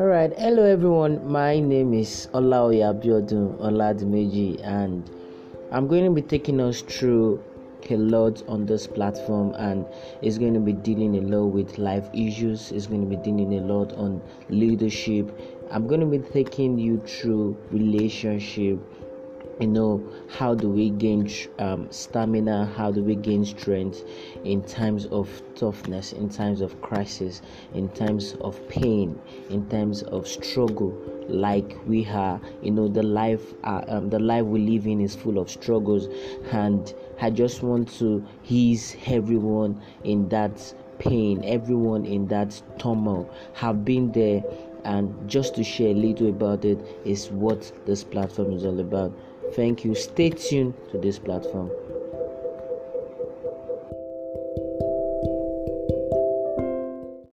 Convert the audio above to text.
All right, hello everyone. My name is Olaoya Biodun Oladimeji, and I'm going to be taking us through a lot on this platform, and it's going to be dealing a lot with life issues. It's going to be dealing a lot on leadership. I'm going to be taking you through relationship you know how do we gain um, stamina? How do we gain strength in times of toughness in times of crisis in times of pain in times of struggle? Like we are you know the life uh, um, the life we live in is full of struggles. And i just want to ease everyone in that pain everyone in that turmoil. Have been there and just to share a little about it is what this platform is all about Thank you. Stay tuned to this platform.